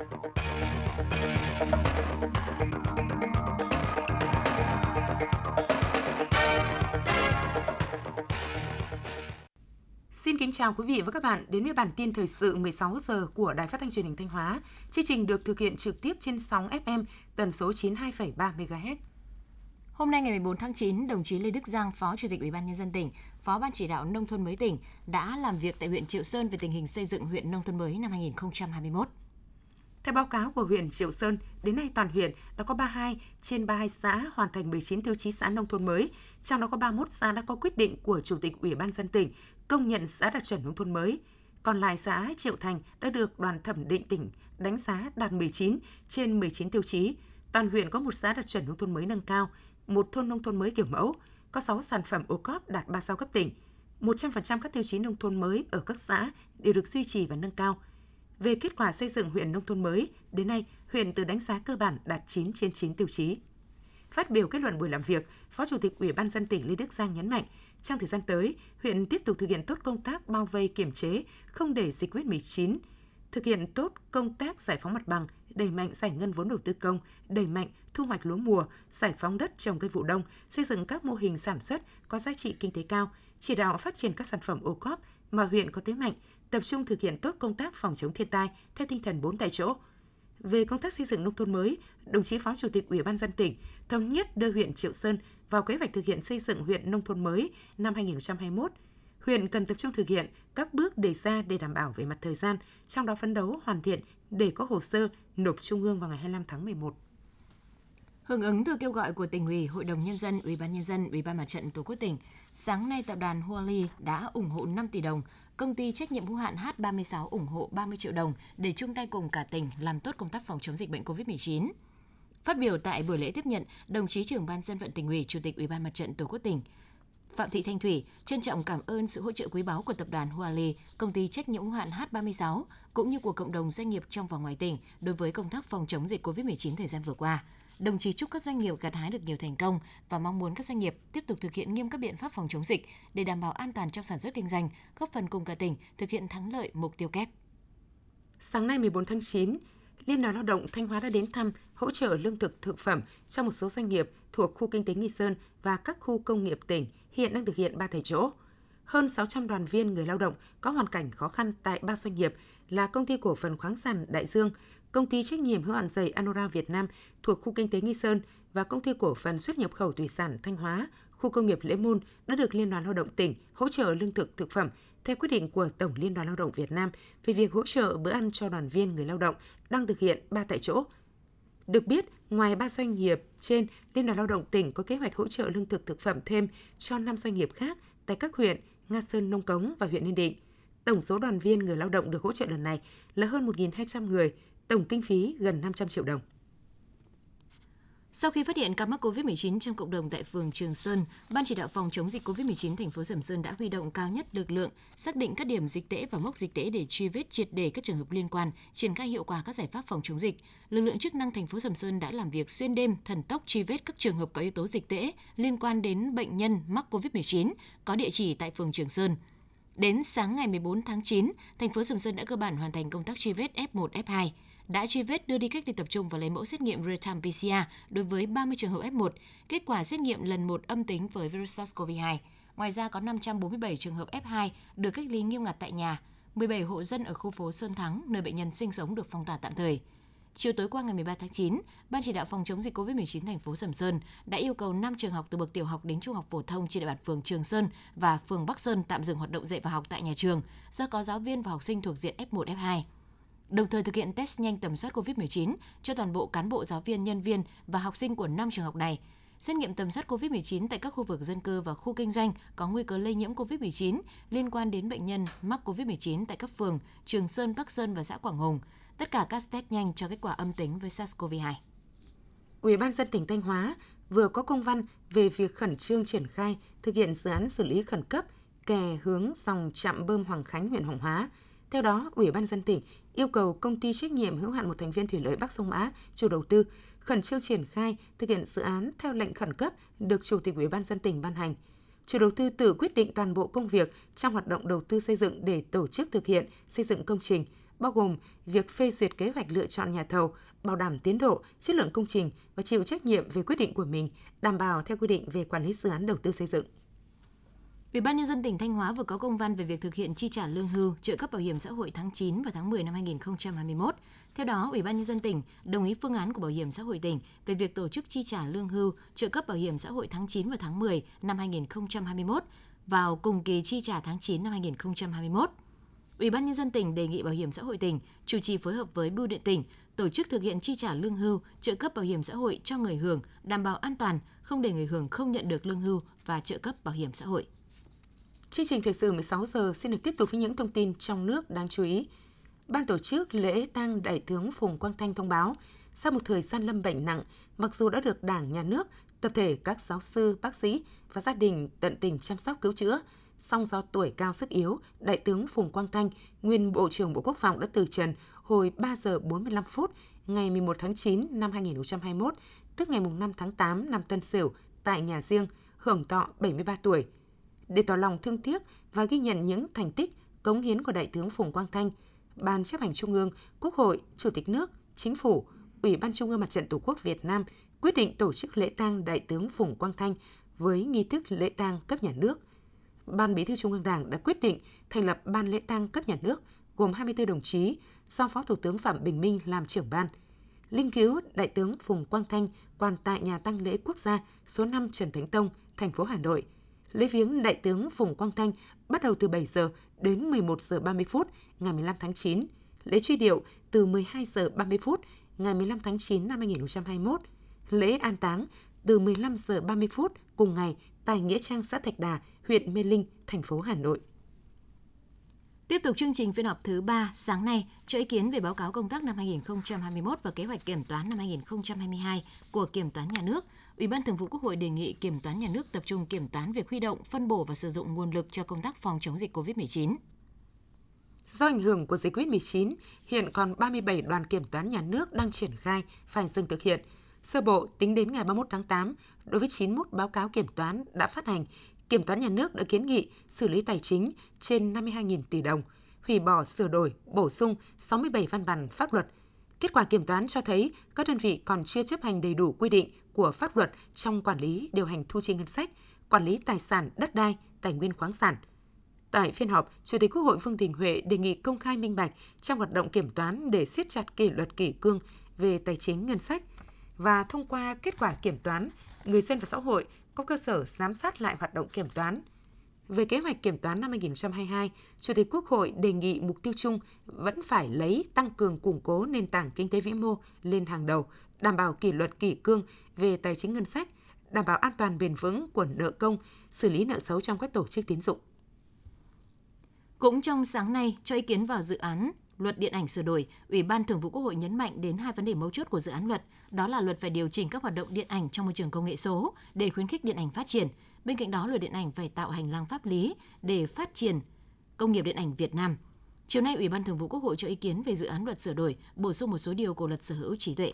Xin kính chào quý vị và các bạn đến với bản tin thời sự 16 giờ của Đài Phát thanh Truyền hình Thanh Hóa. Chương trình được thực hiện trực tiếp trên sóng FM tần số 92,3 MHz. Hôm nay ngày 14 tháng 9, đồng chí Lê Đức Giang, Phó Chủ tịch Ủy ban nhân dân tỉnh, Phó Ban chỉ đạo nông thôn mới tỉnh đã làm việc tại huyện Triệu Sơn về tình hình xây dựng huyện nông thôn mới năm 2021. Theo báo cáo của huyện Triệu Sơn, đến nay toàn huyện đã có 32 trên 32 xã hoàn thành 19 tiêu chí xã nông thôn mới, trong đó có 31 xã đã có quyết định của Chủ tịch Ủy ban dân tỉnh công nhận xã đạt chuẩn nông thôn mới. Còn lại xã Triệu Thành đã được đoàn thẩm định tỉnh đánh giá đạt 19 trên 19 tiêu chí. Toàn huyện có một xã đạt chuẩn nông thôn mới nâng cao, một thôn nông thôn mới kiểu mẫu, có 6 sản phẩm ô cóp đạt 3 sao cấp tỉnh. 100% các tiêu chí nông thôn mới ở các xã đều được duy trì và nâng cao. Về kết quả xây dựng huyện nông thôn mới, đến nay, huyện từ đánh giá cơ bản đạt 9 trên 9 tiêu chí. Phát biểu kết luận buổi làm việc, Phó Chủ tịch Ủy ban dân tỉnh Lê Đức Giang nhấn mạnh, trong thời gian tới, huyện tiếp tục thực hiện tốt công tác bao vây kiểm chế, không để dịch COVID-19, thực hiện tốt công tác giải phóng mặt bằng, đẩy mạnh giải ngân vốn đầu tư công, đẩy mạnh thu hoạch lúa mùa, giải phóng đất trồng cây vụ đông, xây dựng các mô hình sản xuất có giá trị kinh tế cao, chỉ đạo phát triển các sản phẩm ô cóp mà huyện có thế mạnh, tập trung thực hiện tốt công tác phòng chống thiên tai theo tinh thần bốn tại chỗ. Về công tác xây dựng nông thôn mới, đồng chí Phó Chủ tịch Ủy ban dân tỉnh thống nhất đưa huyện Triệu Sơn vào kế hoạch thực hiện xây dựng huyện nông thôn mới năm 2021. Huyện cần tập trung thực hiện các bước đề ra để đảm bảo về mặt thời gian, trong đó phấn đấu hoàn thiện để có hồ sơ nộp trung ương vào ngày 25 tháng 11. Hưởng ứng từ kêu gọi của tỉnh ủy, Hội đồng nhân dân, Ủy ban nhân dân, Ủy ban Mặt trận Tổ quốc tỉnh, sáng nay tập đoàn Huali đã ủng hộ 5 tỷ đồng, công ty trách nhiệm hữu hạn H36 ủng hộ 30 triệu đồng để chung tay cùng cả tỉnh làm tốt công tác phòng chống dịch bệnh COVID-19. Phát biểu tại buổi lễ tiếp nhận, đồng chí trưởng ban dân vận tỉnh ủy, Chủ tịch Ủy ban Mặt trận Tổ quốc tỉnh Phạm Thị Thanh Thủy trân trọng cảm ơn sự hỗ trợ quý báu của tập đoàn Huali, công ty trách nhiệm hữu hạn H36 cũng như của cộng đồng doanh nghiệp trong và ngoài tỉnh đối với công tác phòng chống dịch COVID-19 thời gian vừa qua. Đồng chí chúc các doanh nghiệp gặt hái được nhiều thành công và mong muốn các doanh nghiệp tiếp tục thực hiện nghiêm các biện pháp phòng chống dịch để đảm bảo an toàn trong sản xuất kinh doanh, góp phần cùng cả tỉnh thực hiện thắng lợi mục tiêu kép. Sáng nay 14 tháng 9, Liên đoàn Lao động Thanh Hóa đã đến thăm, hỗ trợ lương thực thực phẩm cho một số doanh nghiệp thuộc khu kinh tế Nghi Sơn và các khu công nghiệp tỉnh hiện đang thực hiện ba thầy chỗ. Hơn 600 đoàn viên người lao động có hoàn cảnh khó khăn tại ba doanh nghiệp là công ty cổ phần khoáng sản Đại Dương, công ty trách nhiệm hữu hạn giày Anora Việt Nam thuộc khu kinh tế Nghi Sơn và công ty cổ phần xuất nhập khẩu thủy sản Thanh Hóa, khu công nghiệp Lễ Môn đã được Liên đoàn Lao động tỉnh hỗ trợ lương thực thực phẩm theo quyết định của Tổng Liên đoàn Lao động Việt Nam về việc hỗ trợ bữa ăn cho đoàn viên người lao động đang thực hiện ba tại chỗ. Được biết, ngoài ba doanh nghiệp trên, Liên đoàn Lao động tỉnh có kế hoạch hỗ trợ lương thực thực phẩm thêm cho 5 doanh nghiệp khác tại các huyện Nga Sơn, Nông Cống và huyện Ninh Định. Tổng số đoàn viên người lao động được hỗ trợ lần này là hơn 1.200 người, tổng kinh phí gần 500 triệu đồng. Sau khi phát hiện ca mắc COVID-19 trong cộng đồng tại phường Trường Sơn, Ban chỉ đạo phòng chống dịch COVID-19 thành phố Sầm Sơn đã huy động cao nhất lực lượng, xác định các điểm dịch tễ và mốc dịch tễ để truy vết triệt đề các trường hợp liên quan, triển khai hiệu quả các giải pháp phòng chống dịch. Lực lượng chức năng thành phố Sầm Sơn đã làm việc xuyên đêm, thần tốc truy vết các trường hợp có yếu tố dịch tễ liên quan đến bệnh nhân mắc COVID-19 có địa chỉ tại phường Trường Sơn. Đến sáng ngày 14 tháng 9, thành phố Sầm Sơn đã cơ bản hoàn thành công tác truy vết F1, F2 đã truy vết đưa đi cách ly tập trung và lấy mẫu xét nghiệm real-time PCR đối với 30 trường hợp F1, kết quả xét nghiệm lần 1 âm tính với virus SARS-CoV-2. Ngoài ra có 547 trường hợp F2 được cách ly nghiêm ngặt tại nhà, 17 hộ dân ở khu phố Sơn Thắng, nơi bệnh nhân sinh sống được phong tỏa tạm thời. Chiều tối qua ngày 13 tháng 9, Ban chỉ đạo phòng chống dịch COVID-19 thành phố Sầm Sơn đã yêu cầu 5 trường học từ bậc tiểu học đến trung học phổ thông trên địa bàn phường Trường Sơn và phường Bắc Sơn tạm dừng hoạt động dạy và học tại nhà trường do có giáo viên và học sinh thuộc diện F1, F2 đồng thời thực hiện test nhanh tầm soát COVID-19 cho toàn bộ cán bộ giáo viên, nhân viên và học sinh của 5 trường học này. Xét nghiệm tầm soát COVID-19 tại các khu vực dân cư và khu kinh doanh có nguy cơ lây nhiễm COVID-19 liên quan đến bệnh nhân mắc COVID-19 tại các phường Trường Sơn, Bắc Sơn và xã Quảng Hùng. Tất cả các test nhanh cho kết quả âm tính với SARS-CoV-2. Ủy ban dân tỉnh Thanh Hóa vừa có công văn về việc khẩn trương triển khai thực hiện dự án xử lý khẩn cấp kè hướng dòng trạm bơm Hoàng Khánh huyện Hoàng Hóa. Theo đó, Ủy ban dân tỉnh yêu cầu công ty trách nhiệm hữu hạn một thành viên thủy lợi Bắc Sông Mã, chủ đầu tư, khẩn trương triển khai thực hiện dự án theo lệnh khẩn cấp được Chủ tịch Ủy ban dân tỉnh ban hành. Chủ đầu tư tự quyết định toàn bộ công việc trong hoạt động đầu tư xây dựng để tổ chức thực hiện xây dựng công trình, bao gồm việc phê duyệt kế hoạch lựa chọn nhà thầu, bảo đảm tiến độ, chất lượng công trình và chịu trách nhiệm về quyết định của mình, đảm bảo theo quy định về quản lý dự án đầu tư xây dựng. Ủy ban nhân dân tỉnh Thanh Hóa vừa có công văn về việc thực hiện chi trả lương hưu, trợ cấp bảo hiểm xã hội tháng 9 và tháng 10 năm 2021. Theo đó, Ủy ban nhân dân tỉnh đồng ý phương án của Bảo hiểm xã hội tỉnh về việc tổ chức chi trả lương hưu, trợ cấp bảo hiểm xã hội tháng 9 và tháng 10 năm 2021 vào cùng kỳ chi trả tháng 9 năm 2021. Ủy ban nhân dân tỉnh đề nghị Bảo hiểm xã hội tỉnh chủ trì phối hợp với Bưu điện tỉnh tổ chức thực hiện chi trả lương hưu, trợ cấp bảo hiểm xã hội cho người hưởng, đảm bảo an toàn, không để người hưởng không nhận được lương hưu và trợ cấp bảo hiểm xã hội. Chương trình thời sự 16 giờ xin được tiếp tục với những thông tin trong nước đáng chú ý. Ban tổ chức lễ tang Đại tướng Phùng Quang Thanh thông báo, sau một thời gian lâm bệnh nặng, mặc dù đã được Đảng, Nhà nước, tập thể các giáo sư, bác sĩ và gia đình tận tình chăm sóc cứu chữa, song do tuổi cao sức yếu, Đại tướng Phùng Quang Thanh, nguyên Bộ trưởng Bộ Quốc phòng đã từ trần hồi 3 giờ 45 phút ngày 11 tháng 9 năm 2021, tức ngày 5 tháng 8 năm Tân Sửu, tại nhà riêng, hưởng thọ 73 tuổi. Để tỏ lòng thương tiếc và ghi nhận những thành tích, cống hiến của Đại tướng Phùng Quang Thanh, Ban chấp hành Trung ương, Quốc hội, Chủ tịch nước, Chính phủ, Ủy ban Trung ương Mặt trận Tổ quốc Việt Nam quyết định tổ chức lễ tang Đại tướng Phùng Quang Thanh với nghi thức lễ tang cấp nhà nước. Ban Bí thư Trung ương Đảng đã quyết định thành lập Ban lễ tang cấp nhà nước gồm 24 đồng chí do Phó Thủ tướng Phạm Bình Minh làm trưởng ban. Linh cứu Đại tướng Phùng Quang Thanh quan tại nhà tang lễ quốc gia số 5 Trần Thánh Tông, thành phố Hà Nội. Lễ viếng Đại tướng Phùng Quang Thanh bắt đầu từ 7 giờ đến 11 giờ 30 phút ngày 15 tháng 9. Lễ truy điệu từ 12 giờ 30 phút ngày 15 tháng 9 năm 2021. Lễ an táng từ 15 giờ 30 phút cùng ngày tại Nghĩa Trang xã Thạch Đà, huyện Mê Linh, thành phố Hà Nội. Tiếp tục chương trình phiên họp thứ 3 sáng nay, cho ý kiến về báo cáo công tác năm 2021 và kế hoạch kiểm toán năm 2022 của Kiểm toán Nhà nước, Ủy ban Thường vụ Quốc hội đề nghị Kiểm toán Nhà nước tập trung kiểm toán việc huy động, phân bổ và sử dụng nguồn lực cho công tác phòng chống dịch COVID-19. Do ảnh hưởng của dịch COVID-19, hiện còn 37 đoàn kiểm toán nhà nước đang triển khai phải dừng thực hiện. Sơ bộ tính đến ngày 31 tháng 8, đối với 91 báo cáo kiểm toán đã phát hành, Kiểm toán nhà nước đã kiến nghị xử lý tài chính trên 52.000 tỷ đồng, hủy bỏ sửa đổi, bổ sung 67 văn bản pháp luật. Kết quả kiểm toán cho thấy các đơn vị còn chưa chấp hành đầy đủ quy định của pháp luật trong quản lý điều hành thu chi ngân sách, quản lý tài sản đất đai, tài nguyên khoáng sản. Tại phiên họp, Chủ tịch Quốc hội Vương Đình Huệ đề nghị công khai minh bạch trong hoạt động kiểm toán để siết chặt kỷ luật kỷ cương về tài chính ngân sách và thông qua kết quả kiểm toán, người dân và xã hội có cơ sở giám sát lại hoạt động kiểm toán. Về kế hoạch kiểm toán năm 2022, Chủ tịch Quốc hội đề nghị mục tiêu chung vẫn phải lấy tăng cường củng cố nền tảng kinh tế vĩ mô lên hàng đầu, đảm bảo kỷ luật kỷ cương về tài chính ngân sách, đảm bảo an toàn bền vững của nợ công, xử lý nợ xấu trong các tổ chức tín dụng. Cũng trong sáng nay, cho ý kiến vào dự án luật điện ảnh sửa đổi, Ủy ban Thường vụ Quốc hội nhấn mạnh đến hai vấn đề mấu chốt của dự án luật, đó là luật phải điều chỉnh các hoạt động điện ảnh trong môi trường công nghệ số để khuyến khích điện ảnh phát triển. Bên cạnh đó, luật điện ảnh phải tạo hành lang pháp lý để phát triển công nghiệp điện ảnh Việt Nam. Chiều nay, Ủy ban Thường vụ Quốc hội cho ý kiến về dự án luật sửa đổi, bổ sung một số điều của luật sở hữu trí tuệ.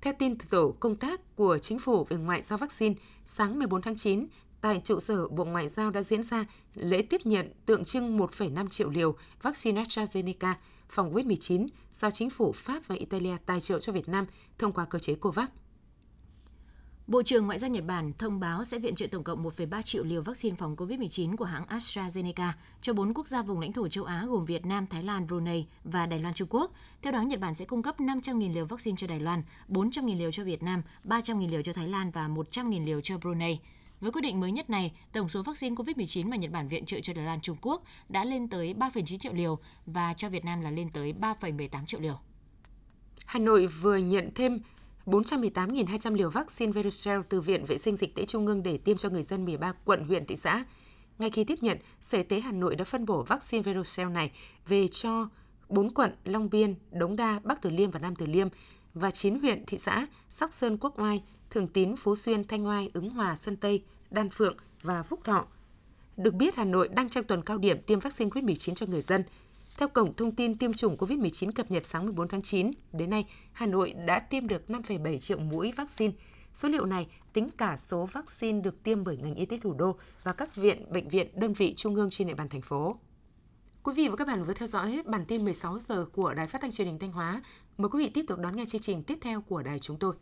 Theo tin từ tổ công tác của Chính phủ về ngoại giao vaccine, sáng 14 tháng 9, tại trụ sở Bộ Ngoại giao đã diễn ra lễ tiếp nhận tượng trưng 1,5 triệu liều vaccine AstraZeneca phòng COVID-19 do chính phủ Pháp và Italia tài trợ cho Việt Nam thông qua cơ chế COVAX. Bộ trưởng Ngoại giao Nhật Bản thông báo sẽ viện trợ tổng cộng 1,3 triệu liều vaccine phòng COVID-19 của hãng AstraZeneca cho 4 quốc gia vùng lãnh thổ châu Á gồm Việt Nam, Thái Lan, Brunei và Đài Loan Trung Quốc. Theo đó, Nhật Bản sẽ cung cấp 500.000 liều vaccine cho Đài Loan, 400.000 liều cho Việt Nam, 300.000 liều cho Thái Lan và 100.000 liều cho Brunei. Với quyết định mới nhất này, tổng số vaccine COVID-19 mà Nhật Bản viện trợ cho Đài Loan Trung Quốc đã lên tới 3,9 triệu liều và cho Việt Nam là lên tới 3,18 triệu liều. Hà Nội vừa nhận thêm 418.200 liều vaccine Verocell từ Viện Vệ sinh Dịch tễ Trung ương để tiêm cho người dân 13 quận, huyện, thị xã. Ngay khi tiếp nhận, Sở Y tế Hà Nội đã phân bổ vaccine Verocell này về cho 4 quận Long Biên, Đống Đa, Bắc Từ Liêm và Nam Từ Liêm và 9 huyện, thị xã Sóc Sơn, Quốc Oai, Thường Tín, Phú Xuyên, Thanh Oai, Ứng Hòa, Sơn Tây, Đan Phượng và Phúc Thọ. Được biết, Hà Nội đang trong tuần cao điểm tiêm vaccine COVID-19 cho người dân. Theo Cổng Thông tin Tiêm chủng COVID-19 cập nhật sáng 14 tháng 9, đến nay, Hà Nội đã tiêm được 5,7 triệu mũi vaccine. Số liệu này tính cả số vaccine được tiêm bởi ngành y tế thủ đô và các viện, bệnh viện, đơn vị trung ương trên địa bàn thành phố. Quý vị và các bạn vừa theo dõi bản tin 16 giờ của Đài Phát thanh Truyền hình Thanh Hóa. Mời quý vị tiếp tục đón nghe chương trình tiếp theo của đài chúng tôi.